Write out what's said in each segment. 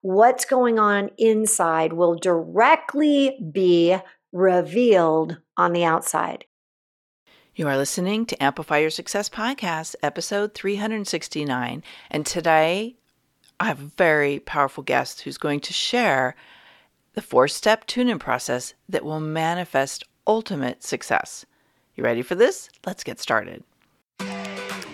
what's going on inside will directly be revealed on the outside. You are listening to Amplify Your Success Podcast, episode 369. And today I have a very powerful guest who's going to share the four step tune in process that will manifest ultimate success. You ready for this? Let's get started.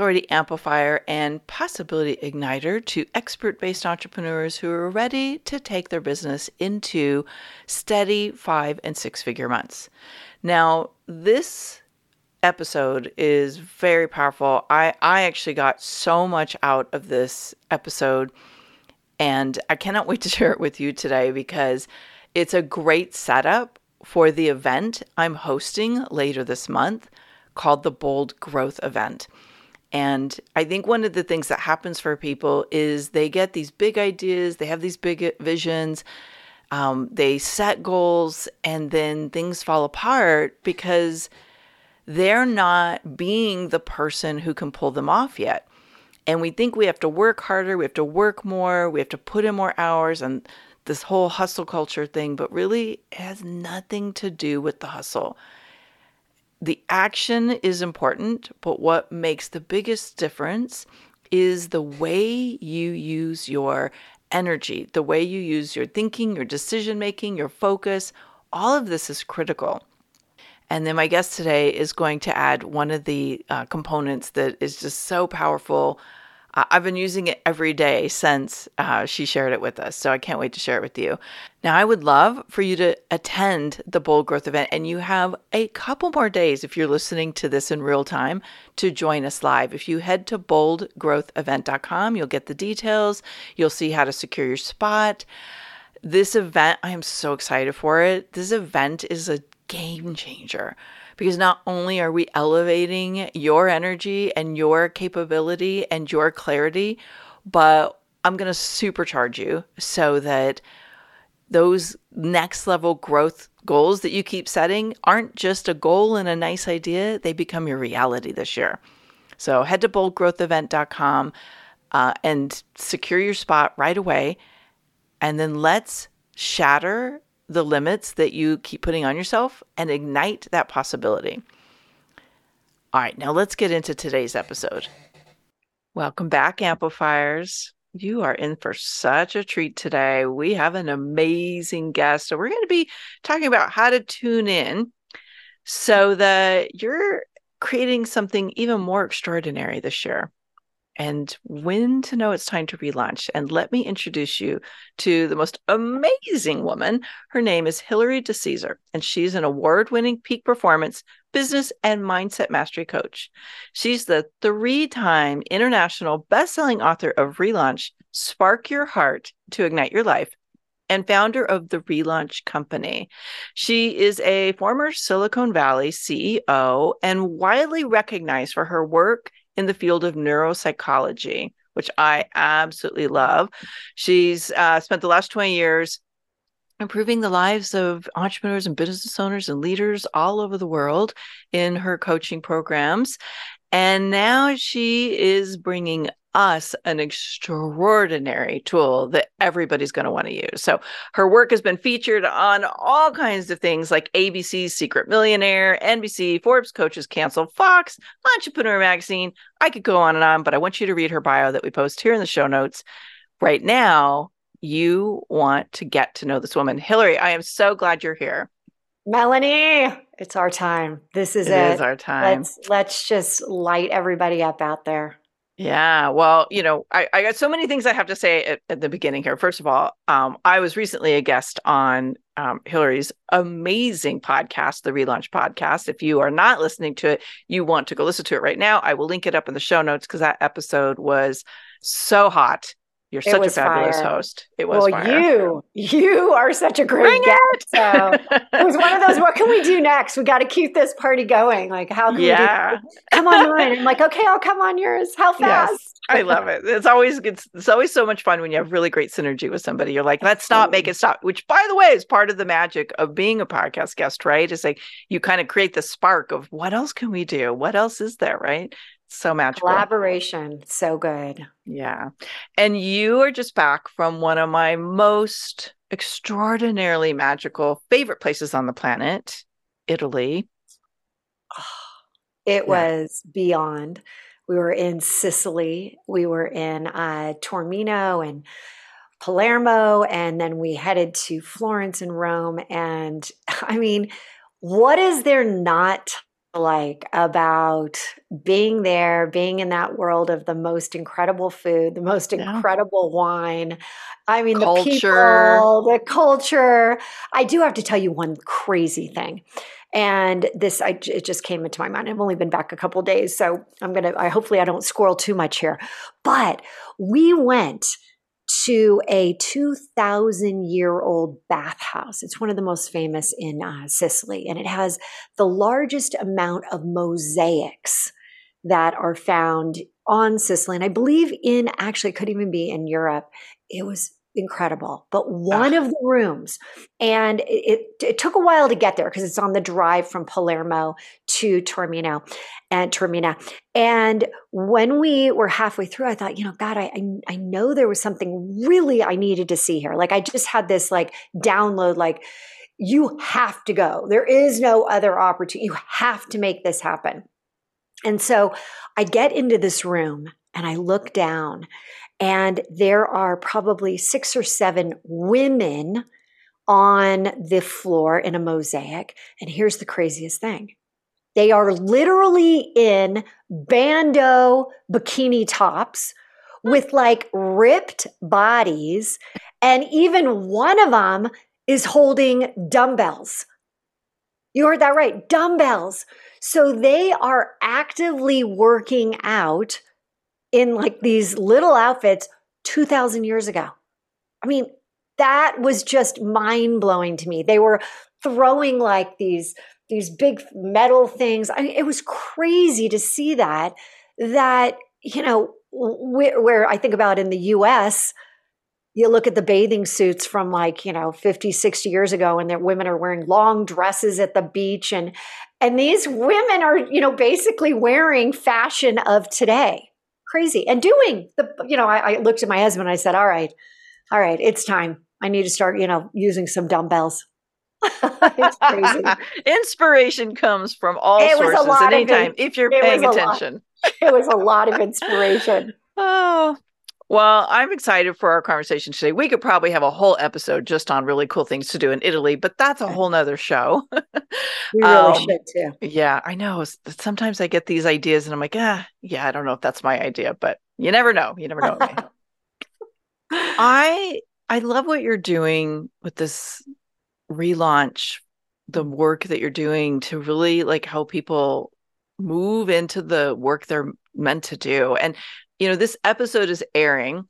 authority amplifier, and possibility igniter to expert based entrepreneurs who are ready to take their business into steady five and six figure months. Now, this episode is very powerful. I, I actually got so much out of this episode, and I cannot wait to share it with you today because it's a great setup for the event I'm hosting later this month called the Bold Growth Event. And I think one of the things that happens for people is they get these big ideas, they have these big visions, um, they set goals, and then things fall apart because they're not being the person who can pull them off yet. And we think we have to work harder, we have to work more, we have to put in more hours, and this whole hustle culture thing, but really it has nothing to do with the hustle the action is important, but what makes the biggest difference is the way you use your energy, the way you use your thinking, your decision making, your focus. All of this is critical. And then my guest today is going to add one of the uh, components that is just so powerful I've been using it every day since uh, she shared it with us. So I can't wait to share it with you. Now, I would love for you to attend the Bold Growth event, and you have a couple more days if you're listening to this in real time to join us live. If you head to boldgrowthevent.com, you'll get the details, you'll see how to secure your spot. This event, I am so excited for it. This event is a game changer because not only are we elevating your energy and your capability and your clarity, but I'm going to supercharge you so that those next level growth goals that you keep setting aren't just a goal and a nice idea, they become your reality this year. So head to boldgrowthevent.com uh, and secure your spot right away. And then let's shatter the limits that you keep putting on yourself and ignite that possibility. All right, now let's get into today's episode. Welcome back, amplifiers. You are in for such a treat today. We have an amazing guest. So, we're going to be talking about how to tune in so that you're creating something even more extraordinary this year and when to know it's time to relaunch. And let me introduce you to the most amazing woman. Her name is Hilary DeCesare, and she's an award winning peak performance business and mindset mastery coach. She's the three time international best selling author of Relaunch Spark Your Heart to Ignite Your Life and founder of the Relaunch Company. She is a former Silicon Valley CEO and widely recognized for her work in the field of neuropsychology, which I absolutely love. She's uh, spent the last 20 years improving the lives of entrepreneurs and business owners and leaders all over the world in her coaching programs. And now she is bringing us an extraordinary tool that everybody's going to want to use. So her work has been featured on all kinds of things like ABC's Secret Millionaire, NBC, Forbes Coaches Council, Fox, Entrepreneur Magazine. I could go on and on, but I want you to read her bio that we post here in the show notes. Right now, you want to get to know this woman. Hilary, I am so glad you're here. Melanie, it's our time. This is it. It is our time. Let's let's just light everybody up out there. Yeah, well, you know, I, I got so many things I have to say at, at the beginning here. First of all, um, I was recently a guest on um, Hilary's amazing podcast, the Relaunch Podcast. If you are not listening to it, you want to go listen to it right now. I will link it up in the show notes because that episode was so hot You're such a fabulous fire. host. It was well, fire. you you are such a great Bring guest. So it was one of those. What can we do next? We got to keep this party going. Like, how can yeah. we do? Come on mine. I'm like, okay, I'll come on yours. How fast? Yes, I love it. It's always it's, it's always so much fun when you have really great synergy with somebody. You're like, let's not make it stop. Which, by the way, is part of the magic of being a podcast guest, right? Is like you kind of create the spark of what else can we do? What else is there, right? So magical. Collaboration, so good. Yeah. And you are just back from one of my most extraordinarily magical favorite places on the planet, Italy. It Yeah. was beyond. We were in Sicily. We were in uh, Taormina and Palermo, and then we headed to Florence and Rome. And I mean, what is there not like about being there, being in that world of the most incredible food, the most Yeah. incredible wine? I mean, the people, the culture. I do have to tell you one crazy thing. And this, I, it just came into my mind. I've only been back a couple days, so I'm gonna. I hopefully I don't squirrel too much here. But we went to a 2,000 year old bathhouse. It's one of the most famous in uh, Sicily, and it has the largest amount of mosaics that are found on Sicily. And I believe in actually, it could even be in Europe. It was incredible. But one of the rooms, and it, it, took a while to get there because it's on the drive from Palermo to Taormina and Termina. And when we were halfway through, I thought, you know, God, I, I I know there was something really I needed to see here. Like I just had this like download, like you have to go. There is no other opportunity. You have to make this happen. And so I get into this room and I look down, and there are probably six or seven women on the floor in a mosaic. And here's the craziest thing they are literally in bandeau bikini tops with like ripped bodies. And even one of them is holding dumbbells. You heard that right dumbbells. So they are actively working out in like these little outfits 2000 years ago. I mean, that was just mind blowing to me. They were throwing like these these big metal things. I mean, it was crazy to see that that you know where, where I think about in the US you look at the bathing suits from like you know 50 60 years ago and that women are wearing long dresses at the beach and and these women are you know basically wearing fashion of today crazy and doing the you know I, I looked at my husband and i said all right all right it's time. I need to start you know using some dumbbells. It's crazy. Inspiration comes from all It sources at any time if you're paying lot. attention. it was a lot of inspiration. Oh, well, I'm excited for our conversation today. We could probably have a whole episode just on really cool things to do in Italy, but that's a whole nother show. we really Um, should too yeah, I know. Sometimes I get these ideas and I'm like, ah, yeah, I don't know if that's my idea, but you never know. You never know. I I love what you're doing with this relaunch, the work that you're doing to really like help people move into the work they're meant to do. And you know, this episode is airing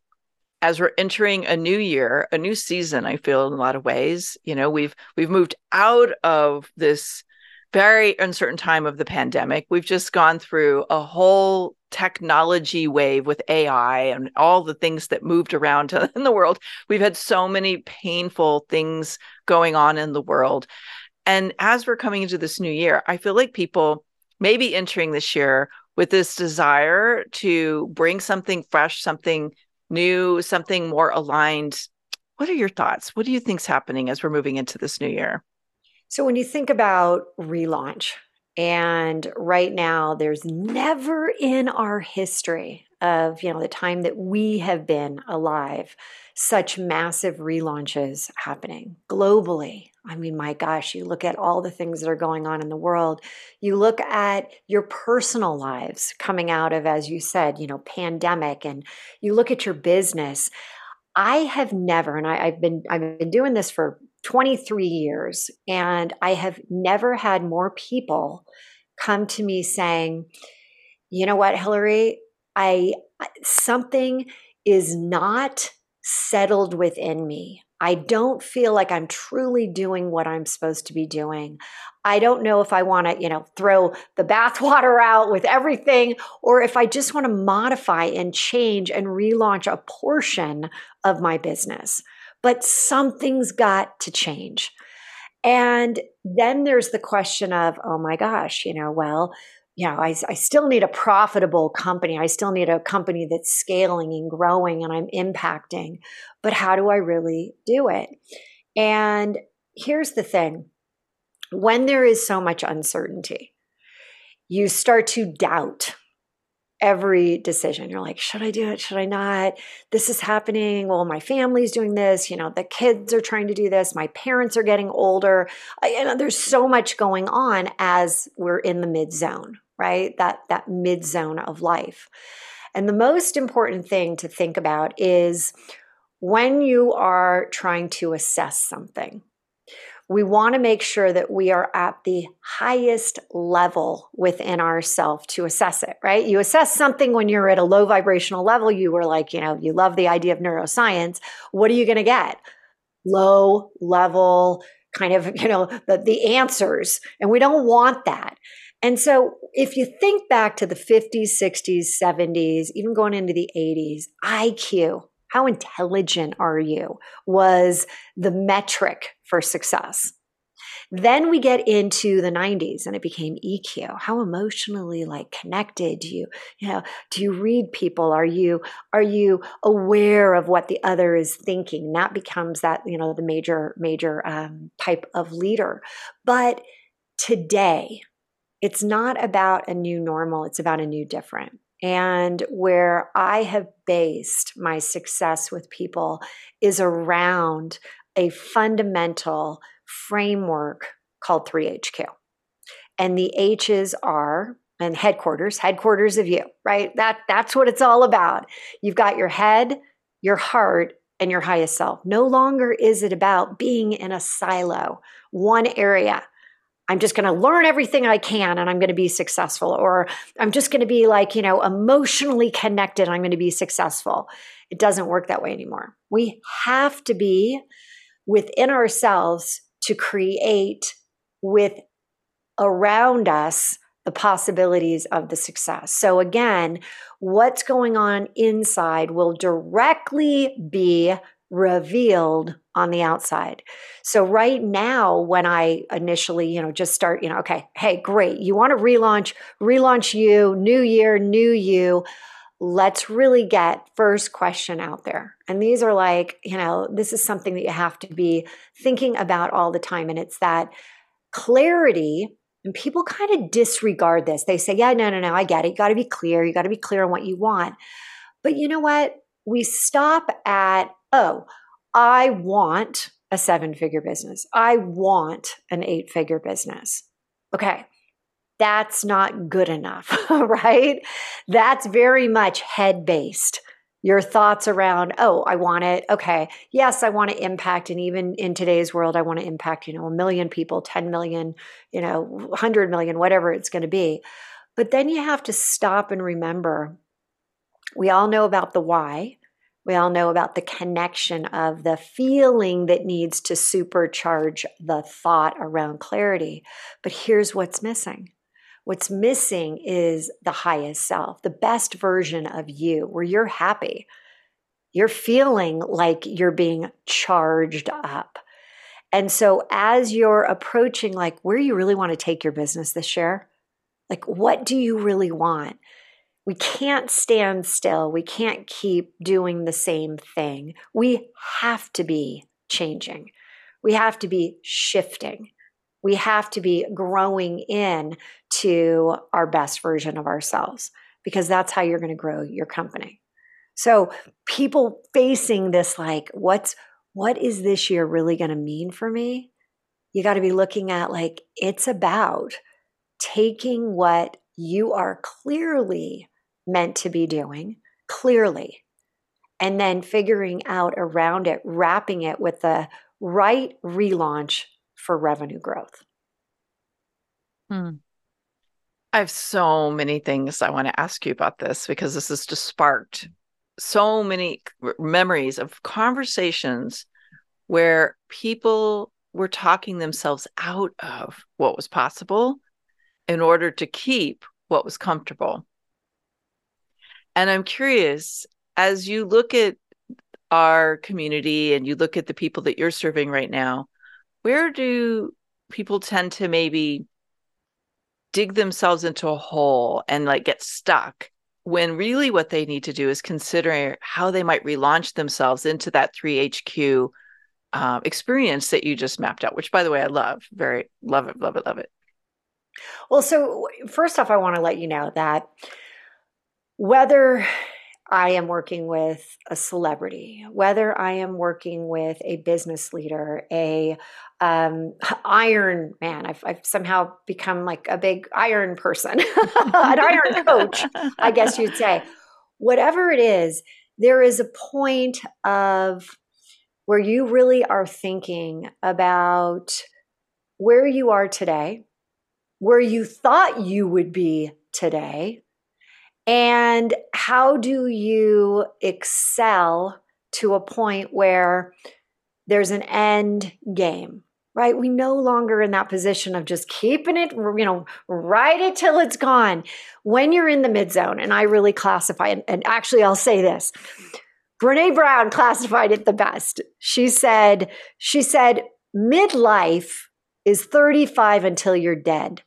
as we're entering a new year, a new season, I feel in a lot of ways. You know, we've we've moved out of this very uncertain time of the pandemic. We've just gone through a whole technology wave with AI and all the things that moved around in the world. We've had so many painful things going on in the world. And as we're coming into this new year, I feel like people may be entering this year with this desire to bring something fresh, something new, something more aligned. What are your thoughts? What do you think's happening as we're moving into this new year? So when you think about relaunch, and right now there's never in our history of you know the time that we have been alive such massive relaunches happening globally. I mean, my gosh, you look at all the things that are going on in the world. You look at your personal lives coming out of, as you said, you know, pandemic, and you look at your business. I have never, and I, I've been I've been doing this for 23 years, and I have never had more people come to me saying, "You know what, Hilary? I something is not settled within me. I don't feel like I'm truly doing what I'm supposed to be doing. I don't know if I want to, you know, throw the bathwater out with everything or if I just want to modify and change and relaunch a portion of my business. But something's got to change. And then there's the question of, oh my gosh, you know, well, you know, I, I still need a profitable company. I still need a company that's scaling and growing and I'm impacting. But how do I really do it? And here's the thing when there is so much uncertainty, you start to doubt every decision. You're like, should I do it? Should I not? This is happening. Well, my family's doing this. You know, the kids are trying to do this. My parents are getting older. I, you know, there's so much going on as we're in the mid zone, right? That that mid zone of life. And the most important thing to think about is when you are trying to assess something we want to make sure that we are at the highest level within ourself to assess it, right? You assess something when you're at a low vibrational level, you were like, you know, you love the idea of neuroscience. What are you going to get? Low level kind of, you know, the, the answers. And we don't want that. And so if you think back to the 50s, 60s, 70s, even going into the 80s, IQ, how intelligent are you was the metric for success. Then we get into the 90s and it became EQ. How emotionally like connected do you, you know, do you read people? Are you are you aware of what the other is thinking? And that becomes that, you know, the major major um, type of leader. But today, it's not about a new normal, it's about a new different. And where I have based my success with people is around a fundamental framework called 3HQ. And the H's are and headquarters, headquarters of you, right? That that's what it's all about. You've got your head, your heart, and your highest self. No longer is it about being in a silo, one area. I'm just going to learn everything I can and I'm going to be successful. Or I'm just going to be like, you know, emotionally connected. I'm going to be successful. It doesn't work that way anymore. We have to be within ourselves to create with around us the possibilities of the success. So, again, what's going on inside will directly be revealed on the outside. So right now when I initially, you know, just start, you know, okay, hey, great. You want to relaunch, relaunch you, new year, new you. Let's really get first question out there. And these are like, you know, this is something that you have to be thinking about all the time and it's that clarity and people kind of disregard this. They say, yeah, no, no, no, I get it. You got to be clear. You got to be clear on what you want. But you know what? We stop at oh, I want a seven figure business. I want an eight figure business. Okay. That's not good enough, right? That's very much head based. Your thoughts around, oh, I want it. Okay. Yes, I want to impact. And even in today's world, I want to impact, you know, a million people, 10 million, you know, 100 million, whatever it's going to be. But then you have to stop and remember we all know about the why. We all know about the connection of the feeling that needs to supercharge the thought around clarity. But here's what's missing what's missing is the highest self, the best version of you, where you're happy. You're feeling like you're being charged up. And so, as you're approaching, like, where you really want to take your business this year, like, what do you really want? We can't stand still. We can't keep doing the same thing. We have to be changing. We have to be shifting. We have to be growing in to our best version of ourselves because that's how you're going to grow your company. So people facing this like what's what is this year really going to mean for me? You got to be looking at like it's about taking what you are clearly meant to be doing clearly and then figuring out around it, wrapping it with the right relaunch for revenue growth. Hmm. I have so many things I want to ask you about this because this has just sparked so many memories of conversations where people were talking themselves out of what was possible in order to keep what was comfortable. And I'm curious, as you look at our community and you look at the people that you're serving right now, where do people tend to maybe dig themselves into a hole and like get stuck when really what they need to do is consider how they might relaunch themselves into that 3HQ um, experience that you just mapped out, which by the way, I love. Very love it, love it, love it. Well, so first off, I want to let you know that whether I am working with a celebrity, whether I am working with a business leader, a um, Iron Man, I've, I've somehow become like a big Iron person, an Iron coach, I guess you'd say. Whatever it is, there is a point of where you really are thinking about where you are today, where you thought you would be today, and how do you excel to a point where there's an end game? Right? We no longer in that position of just keeping it, you know, ride it till it's gone. When you're in the mid zone, and I really classify it, and actually I'll say this Brene Brown classified it the best. She said, she said, midlife is 35 until you're dead.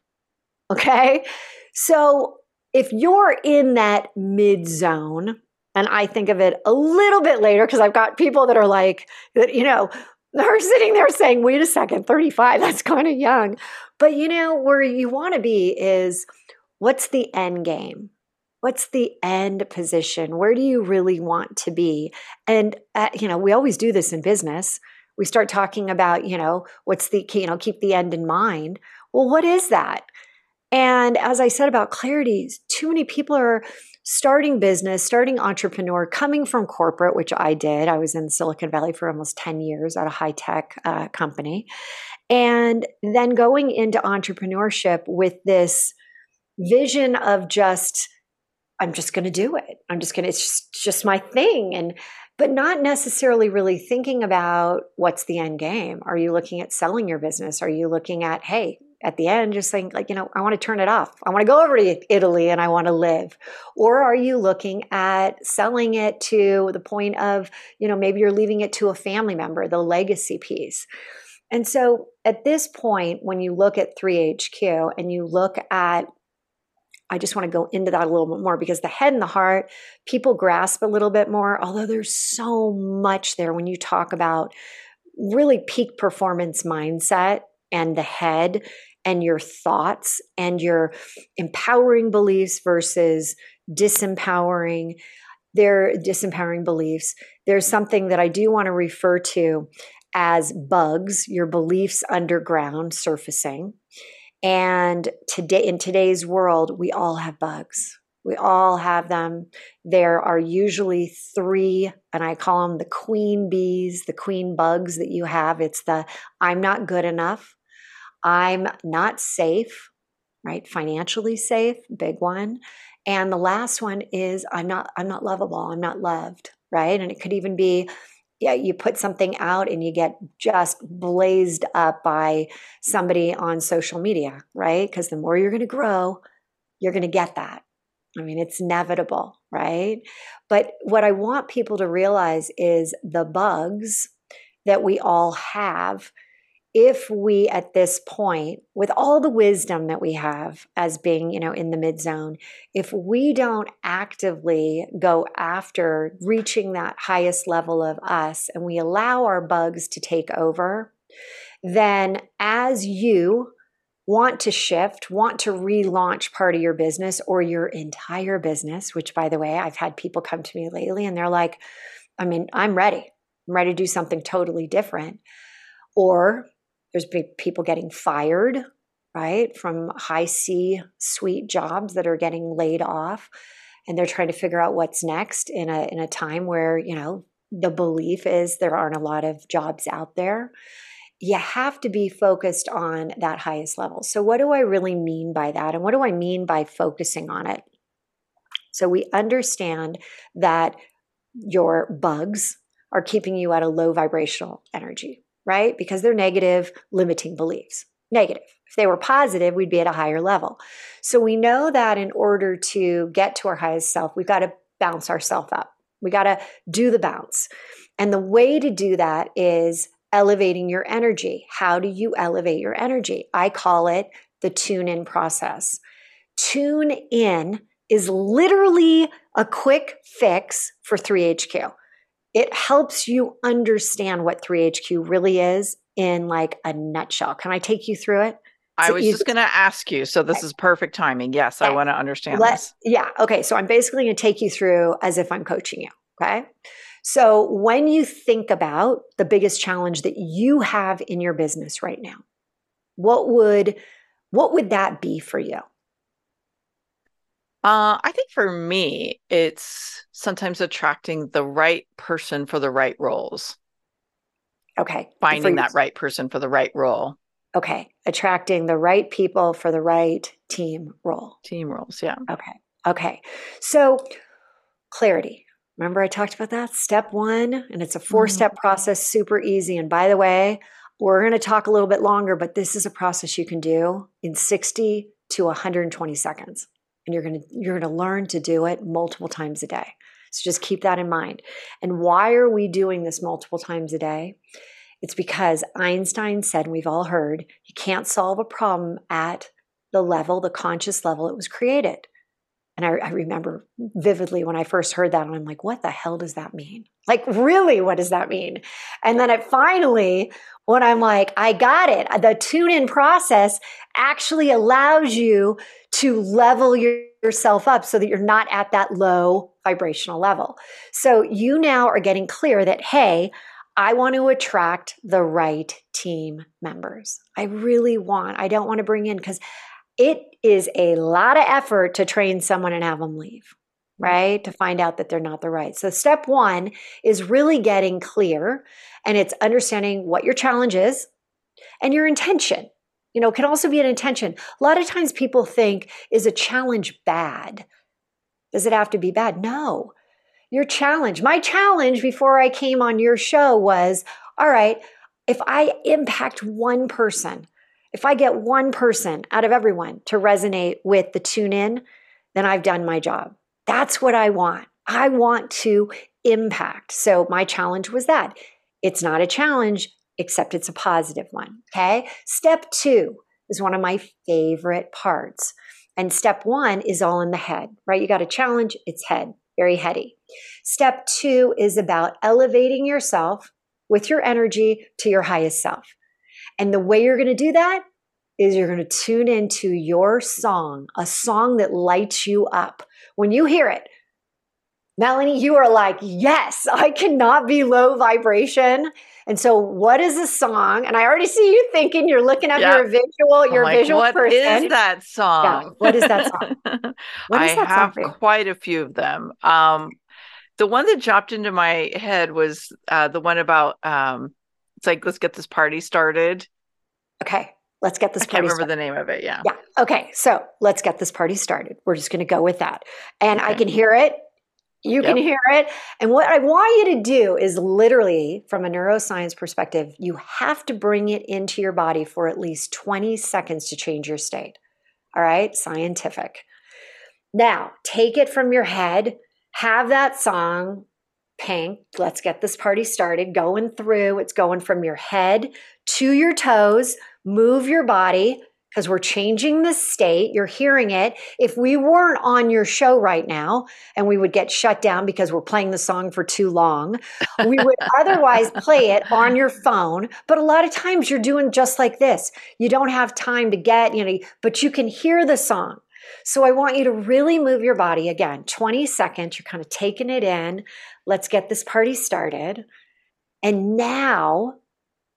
Okay. So if you're in that mid zone, and I think of it a little bit later because I've got people that are like, that, you know, they're sitting there saying, wait a second, 35, that's kind of young. But you know, where you want to be is what's the end game? what's the end position? Where do you really want to be? And uh, you know we always do this in business. We start talking about you know what's the you know keep the end in mind. Well what is that and as i said about clarity too many people are starting business starting entrepreneur coming from corporate which i did i was in silicon valley for almost 10 years at a high tech uh, company and then going into entrepreneurship with this vision of just I'm just going to do it. I'm just going to, it's just, just my thing. And, but not necessarily really thinking about what's the end game. Are you looking at selling your business? Are you looking at, hey, at the end, just saying, like, you know, I want to turn it off. I want to go over to Italy and I want to live. Or are you looking at selling it to the point of, you know, maybe you're leaving it to a family member, the legacy piece. And so at this point, when you look at 3HQ and you look at I just want to go into that a little bit more because the head and the heart, people grasp a little bit more, although there's so much there when you talk about really peak performance mindset and the head and your thoughts and your empowering beliefs versus disempowering their disempowering beliefs there's something that i do want to refer to as bugs your beliefs underground surfacing and today, in today's world, we all have bugs. We all have them. There are usually three, and I call them the queen bees, the queen bugs that you have. It's the I'm not good enough. I'm not safe, right? Financially safe, big one. And the last one is I'm not I'm not lovable. I'm not loved, right? And it could even be yeah, you put something out and you get just blazed up by somebody on social media, right? Because the more you're going to grow, you're going to get that. I mean, it's inevitable, right? But what I want people to realize is the bugs that we all have if we at this point with all the wisdom that we have as being you know in the mid zone if we don't actively go after reaching that highest level of us and we allow our bugs to take over then as you want to shift want to relaunch part of your business or your entire business which by the way I've had people come to me lately and they're like I mean I'm ready. I'm ready to do something totally different. Or there's people getting fired, right, from high C suite jobs that are getting laid off. And they're trying to figure out what's next in a in a time where, you know, the belief is there aren't a lot of jobs out there. You have to be focused on that highest level. So, what do I really mean by that? And what do I mean by focusing on it? So, we understand that your bugs are keeping you at a low vibrational energy, right? Because they're negative, limiting beliefs. Negative. If they were positive, we'd be at a higher level. So we know that in order to get to our highest self, we've got to bounce ourselves up. We got to do the bounce. And the way to do that is elevating your energy. How do you elevate your energy? I call it the tune in process. Tune in is literally a quick fix for 3HQ. It helps you understand what 3HQ really is in like a nutshell. Can I take you through it? I was just going to ask you. So this okay. is perfect timing. Yes, okay. I want to understand Let, this. Yeah. Okay. So I'm basically going to take you through as if I'm coaching you. Okay. So when you think about the biggest challenge that you have in your business right now, what would what would that be for you? Uh, I think for me, it's sometimes attracting the right person for the right roles. Okay. Finding that right person for the right role. Okay. Attracting the right people for the right team role. Team roles, yeah. Okay. Okay. So, clarity. Remember, I talked about that? Step one, and it's a four step mm-hmm. process, super easy. And by the way, we're going to talk a little bit longer, but this is a process you can do in 60 to 120 seconds. And you're going to you're going to learn to do it multiple times a day. So just keep that in mind. And why are we doing this multiple times a day? It's because Einstein said, and we've all heard, you can't solve a problem at the level, the conscious level it was created. And I, I, remember vividly when I first heard that, and I'm like, what the hell does that mean? Like, really, what does that mean? And then it finally, when I'm like, I got it, the tune in process actually allows you to level your, yourself up so that you're not at that low vibrational level. So you now are getting clear that, hey, I want to attract the right team members. I really want, I don't want to bring in because it is a lot of effort to train someone and have them leave, mm. right? To find out that they're not the right. So, step one is really getting clear and it's understanding what your challenge is and your intention. You know, can also be an intention. A lot of times people think, is a challenge bad? Does it have to be bad? No. Your challenge, my challenge before I came on your show was all right, if I impact one person, if I get one person out of everyone to resonate with the tune in, then I've done my job. That's what I want. I want to impact. So my challenge was that. It's not a challenge, except it's a positive one. Okay. Step two is one of my favorite parts. And step one is all in the head, right? You got a challenge, it's head, very heady. Step two is about elevating yourself with your energy to your highest self. And the way you're going to do that is you're going to tune into your song, a song that lights you up. When you hear it, Melanie, you are like, yes, I cannot be low vibration. And so, what is a song? And I already see you thinking you're looking at your visual, your like, visual what person. What is that song? Yeah. What is that song? What is I that have song quite a few of them. Um, the one that dropped into my head was uh, the one about um, it's like let's get this party started. Okay. Let's get this I can't remember started. the name of it. Yeah. Yeah. Okay. So let's get this party started. We're just going to go with that. And okay. I can hear it. You yep. can hear it. And what I want you to do is literally, from a neuroscience perspective, you have to bring it into your body for at least 20 seconds to change your state. All right. Scientific. Now, take it from your head, have that song pink. Let's get this party started. Going through, it's going from your head to your toes move your body because we're changing the state. You're hearing it. If we weren't on your show right now and we would get shut down because we're playing the song for too long, we would otherwise play it on your phone. But a lot of times you're doing just like this. You don't have time to get, you know, but you can hear the song. So I want you to really move your body again, 20 seconds. You're kind of taking it in. Let's get this party started. And now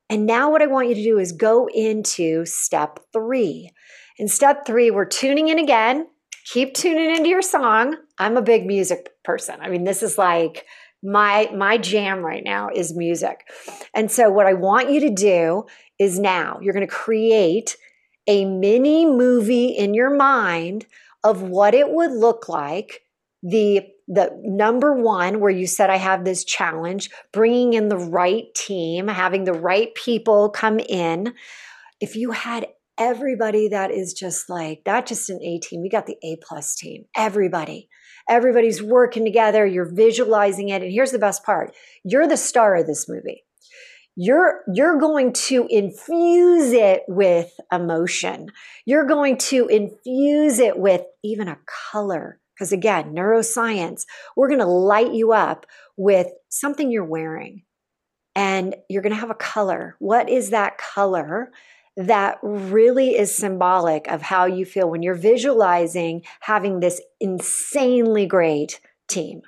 and now, what I want you to do is go into step three. In step three, we're tuning in again. Keep tuning into your song. I'm a big music person. I mean, this is like my my jam right now is music. And so what I want you to do is now you're going to create a mini movie in your mind of what it would look like the the number one where you said i have this challenge bringing in the right team having the right people come in. If you had everybody that is just like not just an a team we got the a plus team everybody. Everybody's working together you're visualizing it and here's the best part you're the star of this movie. You're you're going to infuse it with emotion. You're going to infuse it with even a color because again, neuroscience, we're going to light you up with something you're wearing and you're going to have a color. What is that color? That really is symbolic of how you feel when you're visualizing having this insanely great team.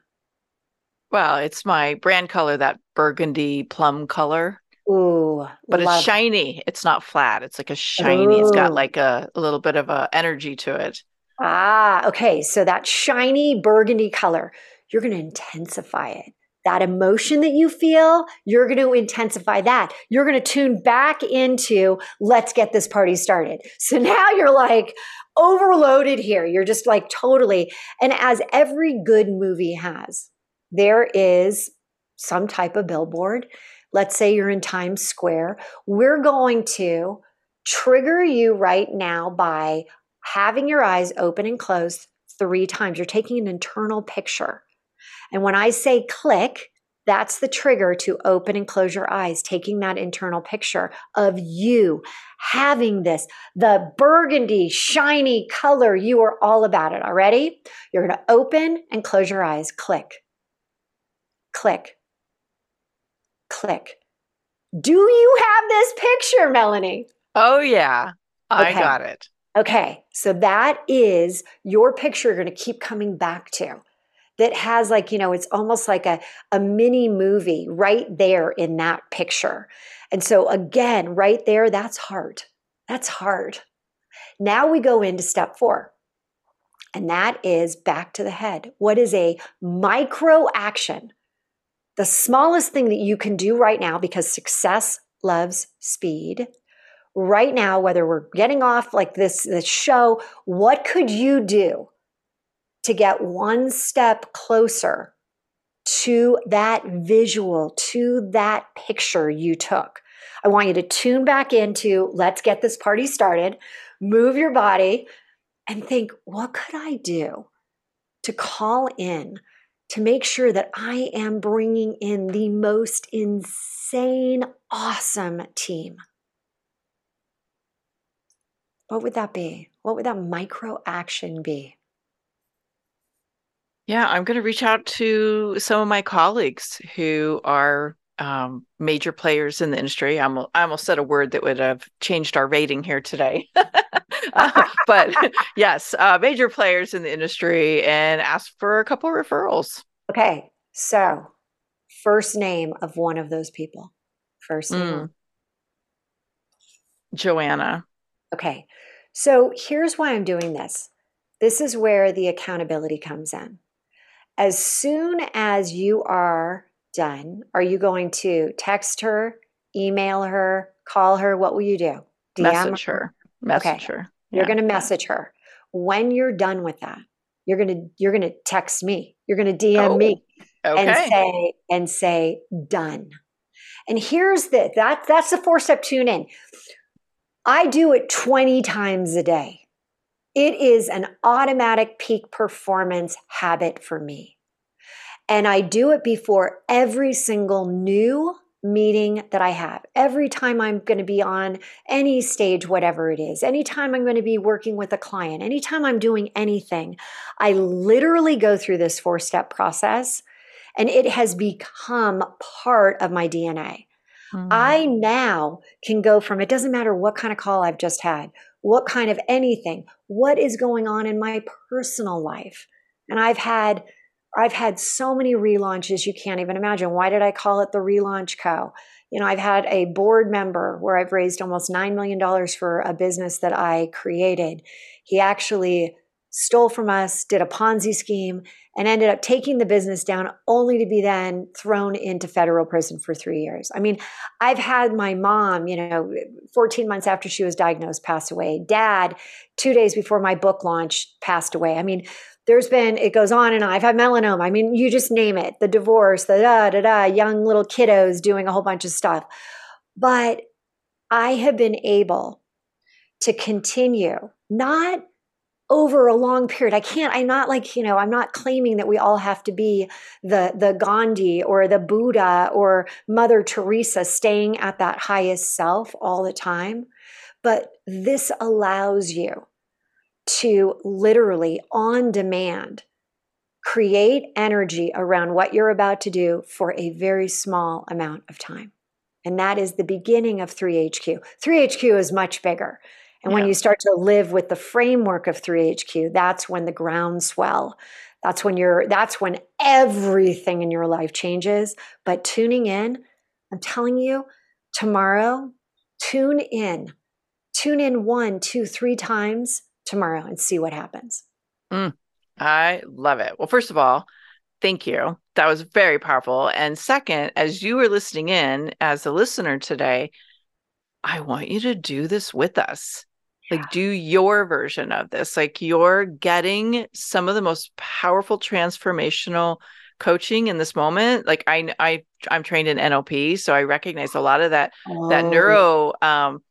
Well, it's my brand color, that burgundy plum color. Ooh, but it's shiny. It's not flat. It's like a shiny. Ooh. It's got like a, a little bit of a energy to it. Ah, okay. So that shiny burgundy color, you're going to intensify it. That emotion that you feel, you're going to intensify that. You're going to tune back into let's get this party started. So now you're like overloaded here. You're just like totally. And as every good movie has, there is some type of billboard. Let's say you're in Times Square. We're going to trigger you right now by having your eyes open and closed three times. You're taking an internal picture. And when I say click, that's the trigger to open and close your eyes, taking that internal picture of you having this, the burgundy, shiny color. You are all about it. Already? You're going to open and close your eyes. Click, click, click. Do you have this picture, Melanie? Oh, yeah. I got it. Okay, so that is your picture you're going to keep coming back to. That has like, you know, it's almost like a, a mini movie right there in that picture. And so, again, right there, that's hard. That's hard. Now we go into step four, and that is back to the head. What is a micro action? The smallest thing that you can do right now because success loves speed right now, whether we're getting off like this, this show, what could you do to get one step closer to that visual, to that picture you took? I want you to tune back into let's get this party started, move your body, and think, what could I do to call in to make sure that I am bringing in the most insane, awesome team? What would that be? What would that micro action be? Yeah, I'm going to reach out to some of my colleagues who are um, major players in the industry. I'm, I almost said a word that would have changed our rating here today. uh, but yes, uh, major players in the industry and ask for a couple referrals. Okay. So, first name of one of those people. First name. Mm. Joanna. Okay. So here's why I'm doing this. This is where the accountability comes in. As soon as you are done, are you going to text her, email her, call her? What will you do? DM message her. Message okay. her. Yeah. You're going to message her. When you're done with that, you're going to you're going to text me. You're going to DM oh, me okay. and say and say done. And here's the that that's the four step tune in. I do it 20 times a day. It is an automatic peak performance habit for me. And I do it before every single new meeting that I have. Every time I'm going to be on any stage, whatever it is, anytime I'm going to be working with a client, anytime I'm doing anything, I literally go through this four step process and it has become part of my DNA. Mm. I now can go from it doesn't matter what kind of call I've just had, what kind of anything, what is going on in my personal life. And I've had I've had so many relaunches you can't even imagine. Why did I call it the Relaunch Co? You know, I've had a board member where I've raised almost $9 million for a business that I created. He actually stole from us, did a Ponzi scheme, and ended up taking the business down only to be then thrown into federal prison for three years. I mean, I've had my mom, you know, 14 months after she was diagnosed, pass away. Dad, two days before my book launch, passed away. I mean, there's been, it goes on and on. I've had melanoma. I mean, you just name it the divorce, the da da da, young little kiddos doing a whole bunch of stuff. But I have been able to continue, not over a long period. I can't, I'm not like, you know, I'm not claiming that we all have to be the the Gandhi or the Buddha or Mother Teresa staying at that highest self all the time. But this allows you to literally on demand create energy around what you're about to do for a very small amount of time. And that is the beginning of 3HQ. 3HQ is much bigger. And yeah. when you start to live with the framework of 3HQ, that's when the groundswell, that's when you're that's when everything in your life changes. But tuning in, I'm telling you, tomorrow, tune in. Tune in one, two, three times tomorrow and see what happens. Mm, I love it. Well, first of all, thank you. That was very powerful. And second, as you were listening in as a listener today, I want you to do this with us. Yeah. Like, do your version of this. Like, you're getting some of the most powerful transformational coaching in this moment. Like, I, I, I'm trained in NLP, so I recognize a lot of that, oh. that neuro um,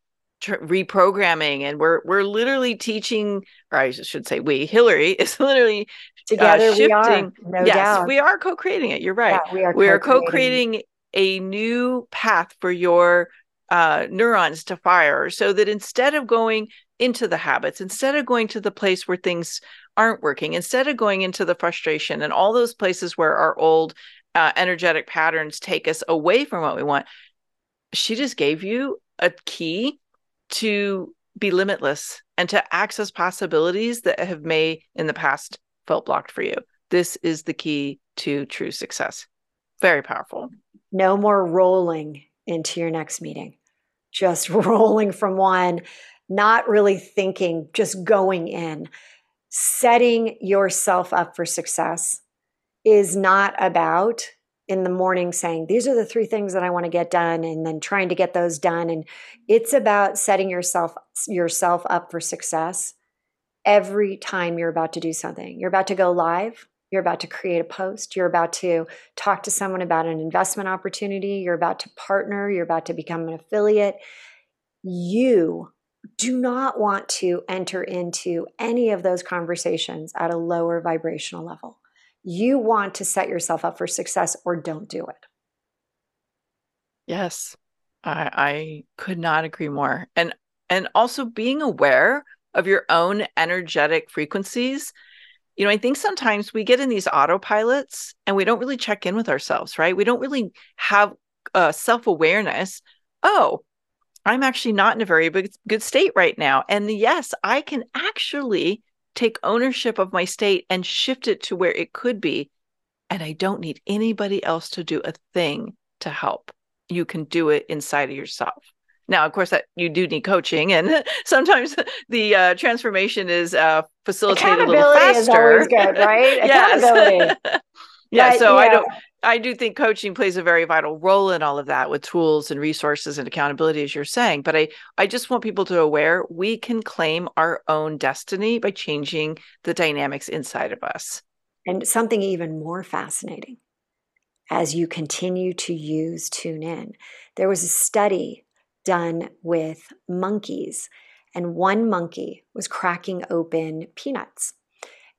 tr- reprogramming and we're we're literally teaching or i should say we Hilary is literally uh, together uh, shifting. we are no yes doubt. we are co-creating it you're right yeah, we are we are co-creating a new path for your uh, neurons to fire so that instead of going into the habits instead of going to the place where things aren't working instead of going into the frustration and all those places where our old uh, energetic patterns take us away from what we want she just gave you a key to be limitless and to access possibilities that have may in the past felt blocked for you. This is the key to true success. Very powerful. No more rolling into your next meeting. Just rolling from one, not really thinking, just going in. Setting yourself up for success is not about in the morning saying, These are the three things that I want to get done, and then trying to get those done. And it's about setting yourself yourself up for success every time you're about to do something. You're about to go live, you're about to create a post, you're about to talk to someone about an investment opportunity, you're about to partner, you're about to become an affiliate. You do not want to enter into any of those conversations at a lower vibrational level. You want to set yourself up for success or don't do it. Yes. I, I could not agree more. And and also being aware of your own energetic frequencies. You know, I think sometimes we get in these autopilots and we don't really check in with ourselves, right? We don't really have uh, self awareness. Oh, I'm actually not in a very good, good state right now. And yes, I can actually take ownership of my state and shift it to where it could be. And I don't need anybody else to do a thing to help. You can do it inside of yourself. Now, of course, that you do need coaching, and sometimes the uh, transformation is uh, facilitated a little faster. Is always good, right? yes. yeah. But, so yeah. I don't. I do think coaching plays a very vital role in all of that with tools and resources and accountability, as you're saying. But I, I just want people to aware we can claim our own destiny by changing the dynamics inside of us. And something even more fascinating as you continue to use Tune In, there was a study done with monkeys, and one monkey was cracking open peanuts.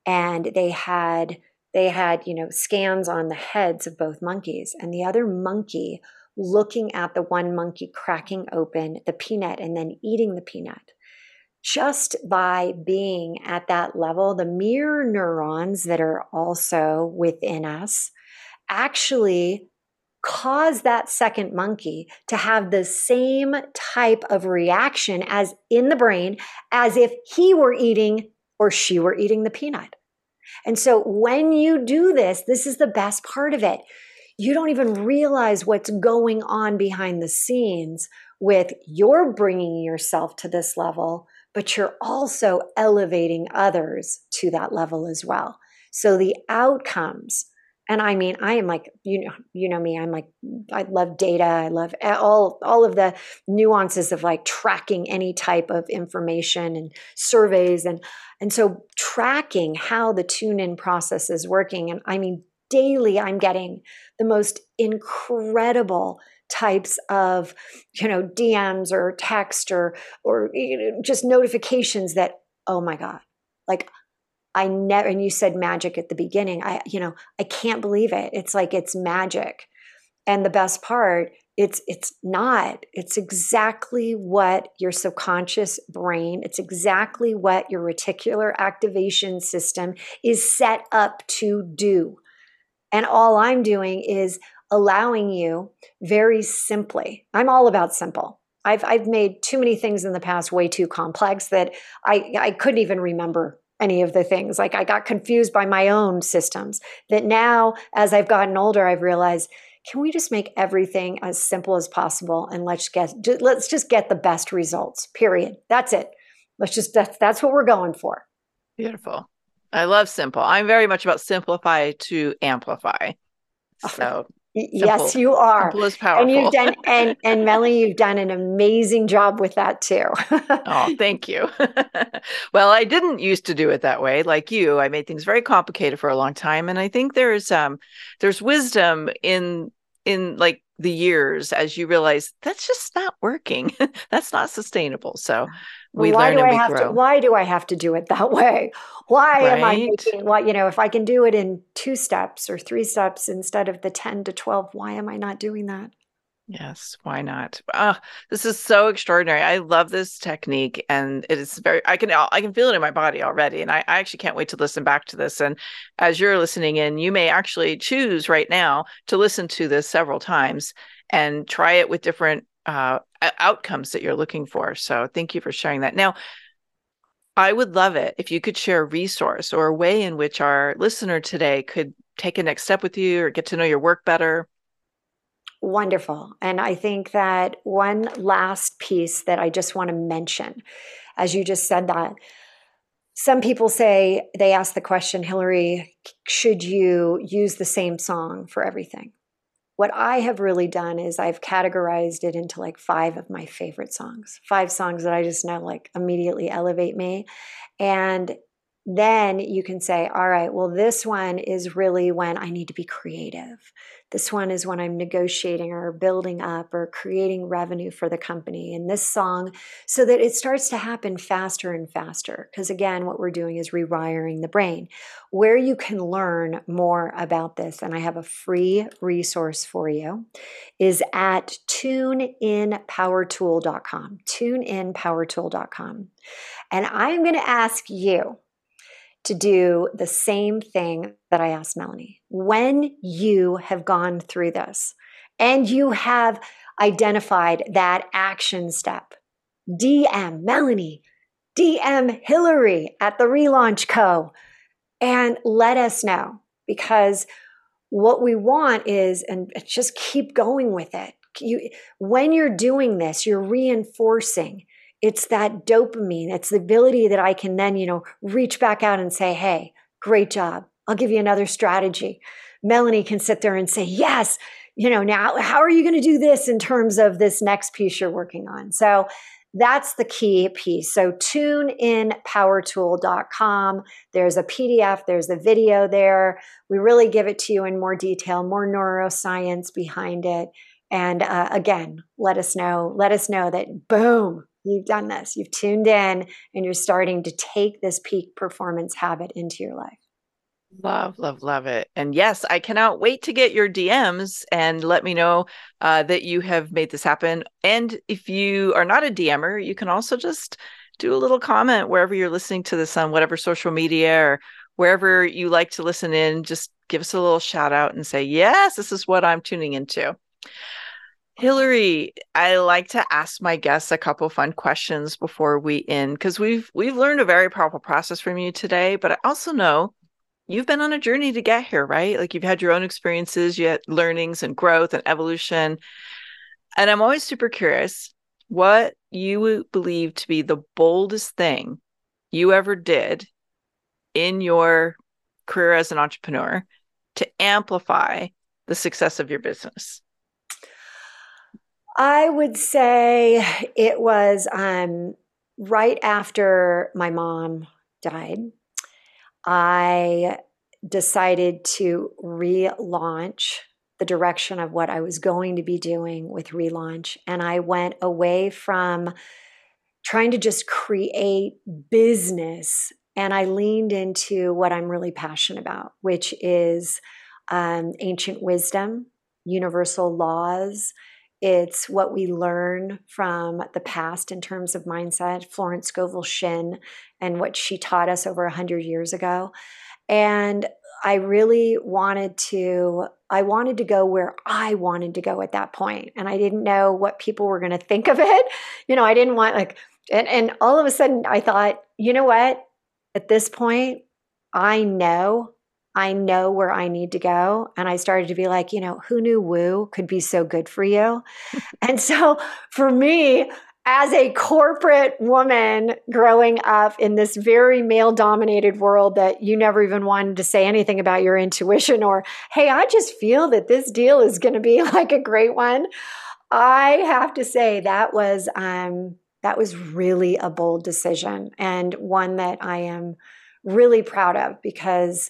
And they had they had, you know, scans on the heads of both monkeys, and the other monkey looking at the one monkey cracking open the peanut and then eating the peanut. Just by being at that level, the mirror neurons that are also within us actually cause that second monkey to have the same type of reaction as in the brain as if he were eating or she were eating the peanut. And so when you do this, this is the best part of it. You don't even realize what's going on behind the scenes with you're bringing yourself to this level, but you're also elevating others to that level as well. So the outcomes and I mean, I am like you know, you know me. I'm like, I love data. I love all all of the nuances of like tracking any type of information and surveys, and and so tracking how the tune in process is working. And I mean, daily, I'm getting the most incredible types of you know DMs or text or or you know, just notifications that oh my god, like I never, and you said magic at the beginning. I, you know, I can't believe it. It's like it's magic. And the best part, it's it's not. It's exactly what your subconscious brain, it's exactly what your reticular activation system is set up to do. And all I'm doing is allowing you very simply. I'm all about simple. I've I've made too many things in the past way too complex that I I couldn't even remember any of the things. Like I got confused by my own systems. That now, as I've gotten older, I've realized can we just make everything as simple as possible and let's get let's just get the best results. Period. That's it. Let's just that's that's what we're going for. Beautiful. I love simple. I'm very much about simplify to amplify. Oh, so yes, you are. Simple is powerful. And you've done and and Melanie, you've done an amazing job with that too. oh, thank you. well, I didn't used to do it that way, like you. I made things very complicated for a long time, and I think there's um there's wisdom in in like the years as you realize that's just not working. that's not sustainable. So we why learn do and I we have grow. to why do I have to do it that way? Why am I Right. making what you know, if I can do it in two steps or three steps instead of the 10 to 12, why am I not doing that? Yes, why not? Ah, this is so extraordinary. I love this technique, and it is very. I can I can feel it in my body already, and I, I actually can't wait to listen back to this. And as you're listening in, you may actually choose right now to listen to this several times and try it with different uh, outcomes that you're looking for. So thank you for sharing that. Now, I would love it if you could share a resource or a way in which our listener today could take a next step with you or get to know your work better. Wonderful. And I think that one last piece that I just want to mention, as you just said that, some people say, they ask the question, Hilary, should you use the same song for everything? What I have really done is I've categorized it into like five of my favorite songs, five songs that I just know like immediately elevate me. And then you can say, all right, well, this one is really when I need to be creative. This one is when I'm negotiating or building up or creating revenue for the company. And this song, so that it starts to happen faster and faster. Because again, what we're doing is rewiring the brain. Where you can learn more about this, and I have a free resource for you, is at tuneinpowertool.com. Tuneinpowertool.com. And I'm going to ask you to do the same thing that I asked Melanie. When you have gone through this and you have identified that action step, DM Melanie, DM Hilary at the Relaunch Co. and let us know because what we want is, and just keep going with it. You, when you're doing this, you're reinforcing it's that dopamine it's the ability that i can then you know reach back out and say hey great job. I'll give you another strategy. Melanie can sit there and say yes you know now how are you going to do this in terms of this next piece you're working on? So that's the key piece. So tuneinpowertool.com there's a pdf there's a video there. We really give it to you in more detail more neuroscience behind it. And uh, again let us know let us know that boom You've done this. You've tuned in and you're starting to take this peak performance habit into your life. Love, love, love it. And yes, I cannot wait to get your DMs and let me know uh, that you have made this happen. And if you are not a DMer, you can also just do a little comment wherever you're listening to this on whatever social media or wherever you like to listen in. Just give us a little shout out and say, yes, this is what I'm tuning into. Hilary, I like to ask my guests a couple fun questions before we end because we've we've learned a very powerful process from you today, but I also know you've been on a journey to get here, right? Like you've had your own experiences, you had learnings and growth and evolution. And I'm always super curious what you believe to be the boldest thing you ever did in your career as an entrepreneur to amplify the success of your business? I would say it was um, right after my mom died. I decided to relaunch the direction of what I was going to be doing with relaunch. And I went away from trying to just create business and I leaned into what I'm really passionate about, which is um, ancient wisdom, universal laws. It's what we learn from the past in terms of mindset, Florence Scovel and what she taught us over 100 years ago. And I really wanted to I wanted to go where I wanted to go at that point and I didn't know what people were going to think of it. You know, I didn't want like and and all of a sudden I thought, you know what? At this point, I know I know where I need to go. And I started to be like, you know, who knew woo could be so good for you? and so for me, as a corporate woman growing up in this very male dominated world that you never even wanted to say anything about your intuition or, hey, I just feel that this deal is going to be like a great one. I have to say that was um, that was really a bold decision and one that I am really proud of because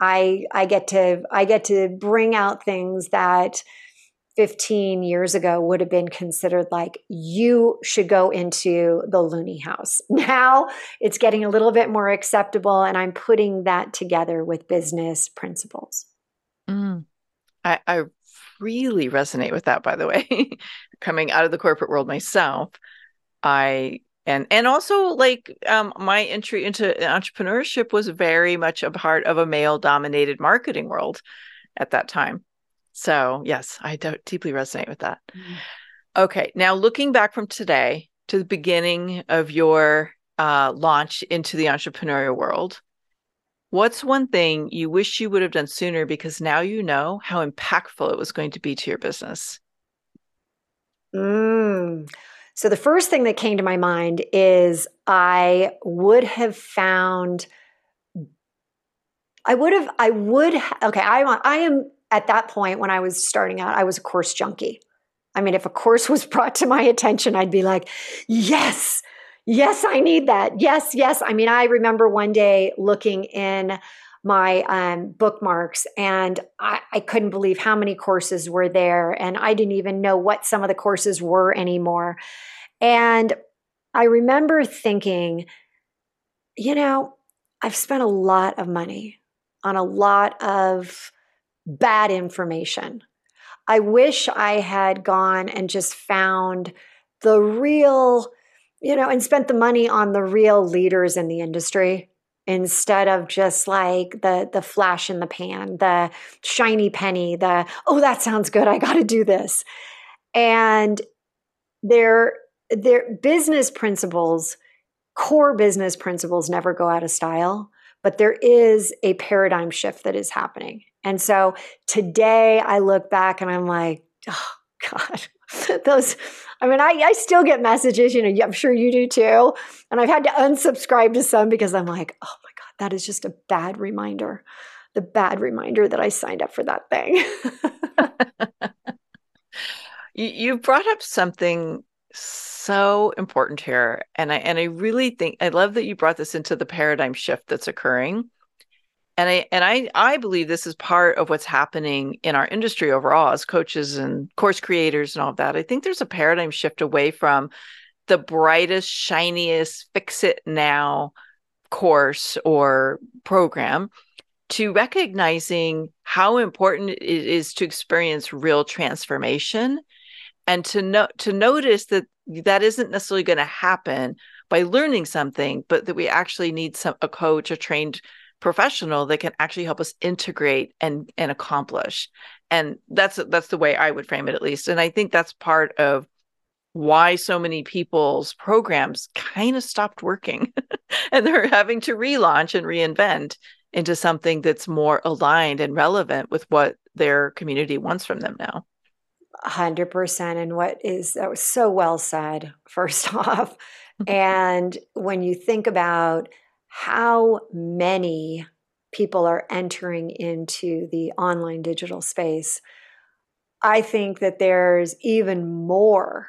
I I get to I get to bring out things that 15 years ago would have been considered like you should go into the loony house. Now it's getting a little bit more acceptable, and I'm putting that together with business principles. Mm. I, I really resonate with that, by the way. Coming out of the corporate world myself, I and and also like um, my entry into entrepreneurship was very much a part of a male dominated marketing world at that time so, yes, I deeply resonate with that. Mm-hmm. Okay, now looking back from today to the beginning of your uh, launch into the entrepreneurial world, what's one thing you wish you would have done sooner because now you know how impactful it was going to be to your business? Mm. So, the first thing that came to my mind is I would have found. I would have, I would, okay, I, I am at that point when I was starting out, I was a course junkie. I mean, if a course was brought to my attention, I'd be like, yes, yes, I need that. Yes, yes. I mean, I remember one day looking in my um, bookmarks and I, I couldn't believe how many courses were there. And I didn't even know what some of the courses were anymore. And I remember thinking, you know, I've spent a lot of money on a lot of bad information. I wish I had gone and just found the real, you know, and spent the money on the real leaders in the industry instead of just like the the flash in the pan, the shiny penny, the oh that sounds good, I got to do this. And their their business principles, core business principles never go out of style, but there is a paradigm shift that is happening. And so today I look back and I'm like, oh God, those, I mean, I, I still get messages, you know, I'm sure you do too. And I've had to unsubscribe to some because I'm like, oh my God, that is just a bad reminder. The bad reminder that I signed up for that thing. you, brought up something so important here and i and i really think i love that you brought this into the paradigm shift that's occurring and I and I I believe this is part of what's happening in our industry overall as coaches and course creators and all of that. I think there's a paradigm shift away from the brightest, shiniest, fix it now course or program to recognizing how important it is to experience real transformation and to know to notice that that isn't necessarily going to happen by learning something but that we actually need some a coach a trained professional that can actually help us integrate and and accomplish. And that's that's the way i would frame it at least. And i think that's part of why so many people's programs kind of stopped working and they're having to relaunch and reinvent into something that's more aligned and relevant with what their community wants from them now. 100% and what is that was so well said first off. Mm-hmm. And when you think about how many people are entering into the online digital space, I think that there's even more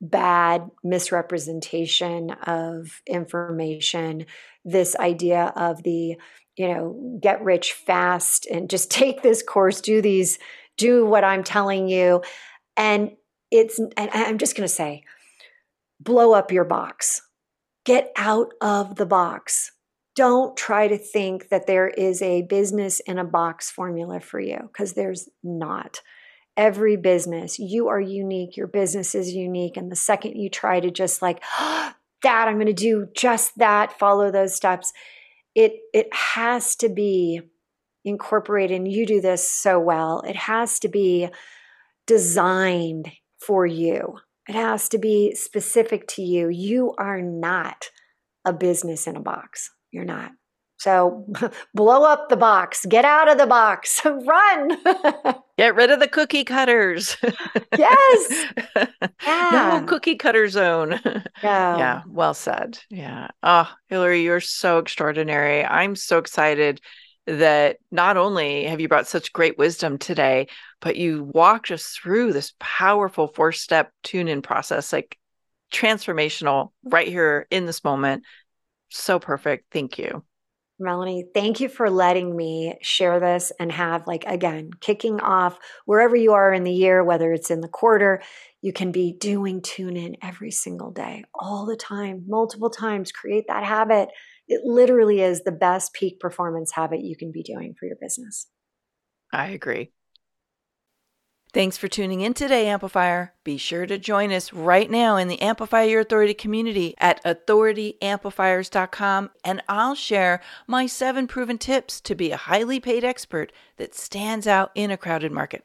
bad misrepresentation of information, this idea of the, you know, get rich fast and just take this course, do these, do what I'm telling you. And it's, and I'm just going to say, blow up your box. Get out of the box. Don't try to think that there is a business in a box formula for you because there's not every business. You are unique. Your business is unique. And the second you try to just like, oh, that, I'm going to do just that, follow those steps, it, it has to be incorporated. And you do this so well. It has to be designed for you. It has to be specific to you. You are not a business in a box. You're not. So blow up the box, get out of the box, run. get rid of the cookie cutters. yes. Yeah. No cookie cutter zone. Yeah. yeah. Well said. Yeah. Oh, Hilary, you're so extraordinary. I'm so excited that not only have you brought such great wisdom today, but you walked us through this powerful four step tune in process, like transformational right here in this moment. So perfect. Thank you. Melanie, thank you for letting me share this and have, like, again, kicking off wherever you are in the year, whether it's in the quarter, you can be doing tune in every single day, all the time, multiple times. Create that habit. It literally is the best peak performance habit you can be doing for your business. I agree. Thanks for tuning in today, Amplifier. Be sure to join us right now in the Amplify Your Authority community at authorityamplifiers.com, and I'll share my seven proven tips to be a highly paid expert that stands out in a crowded market.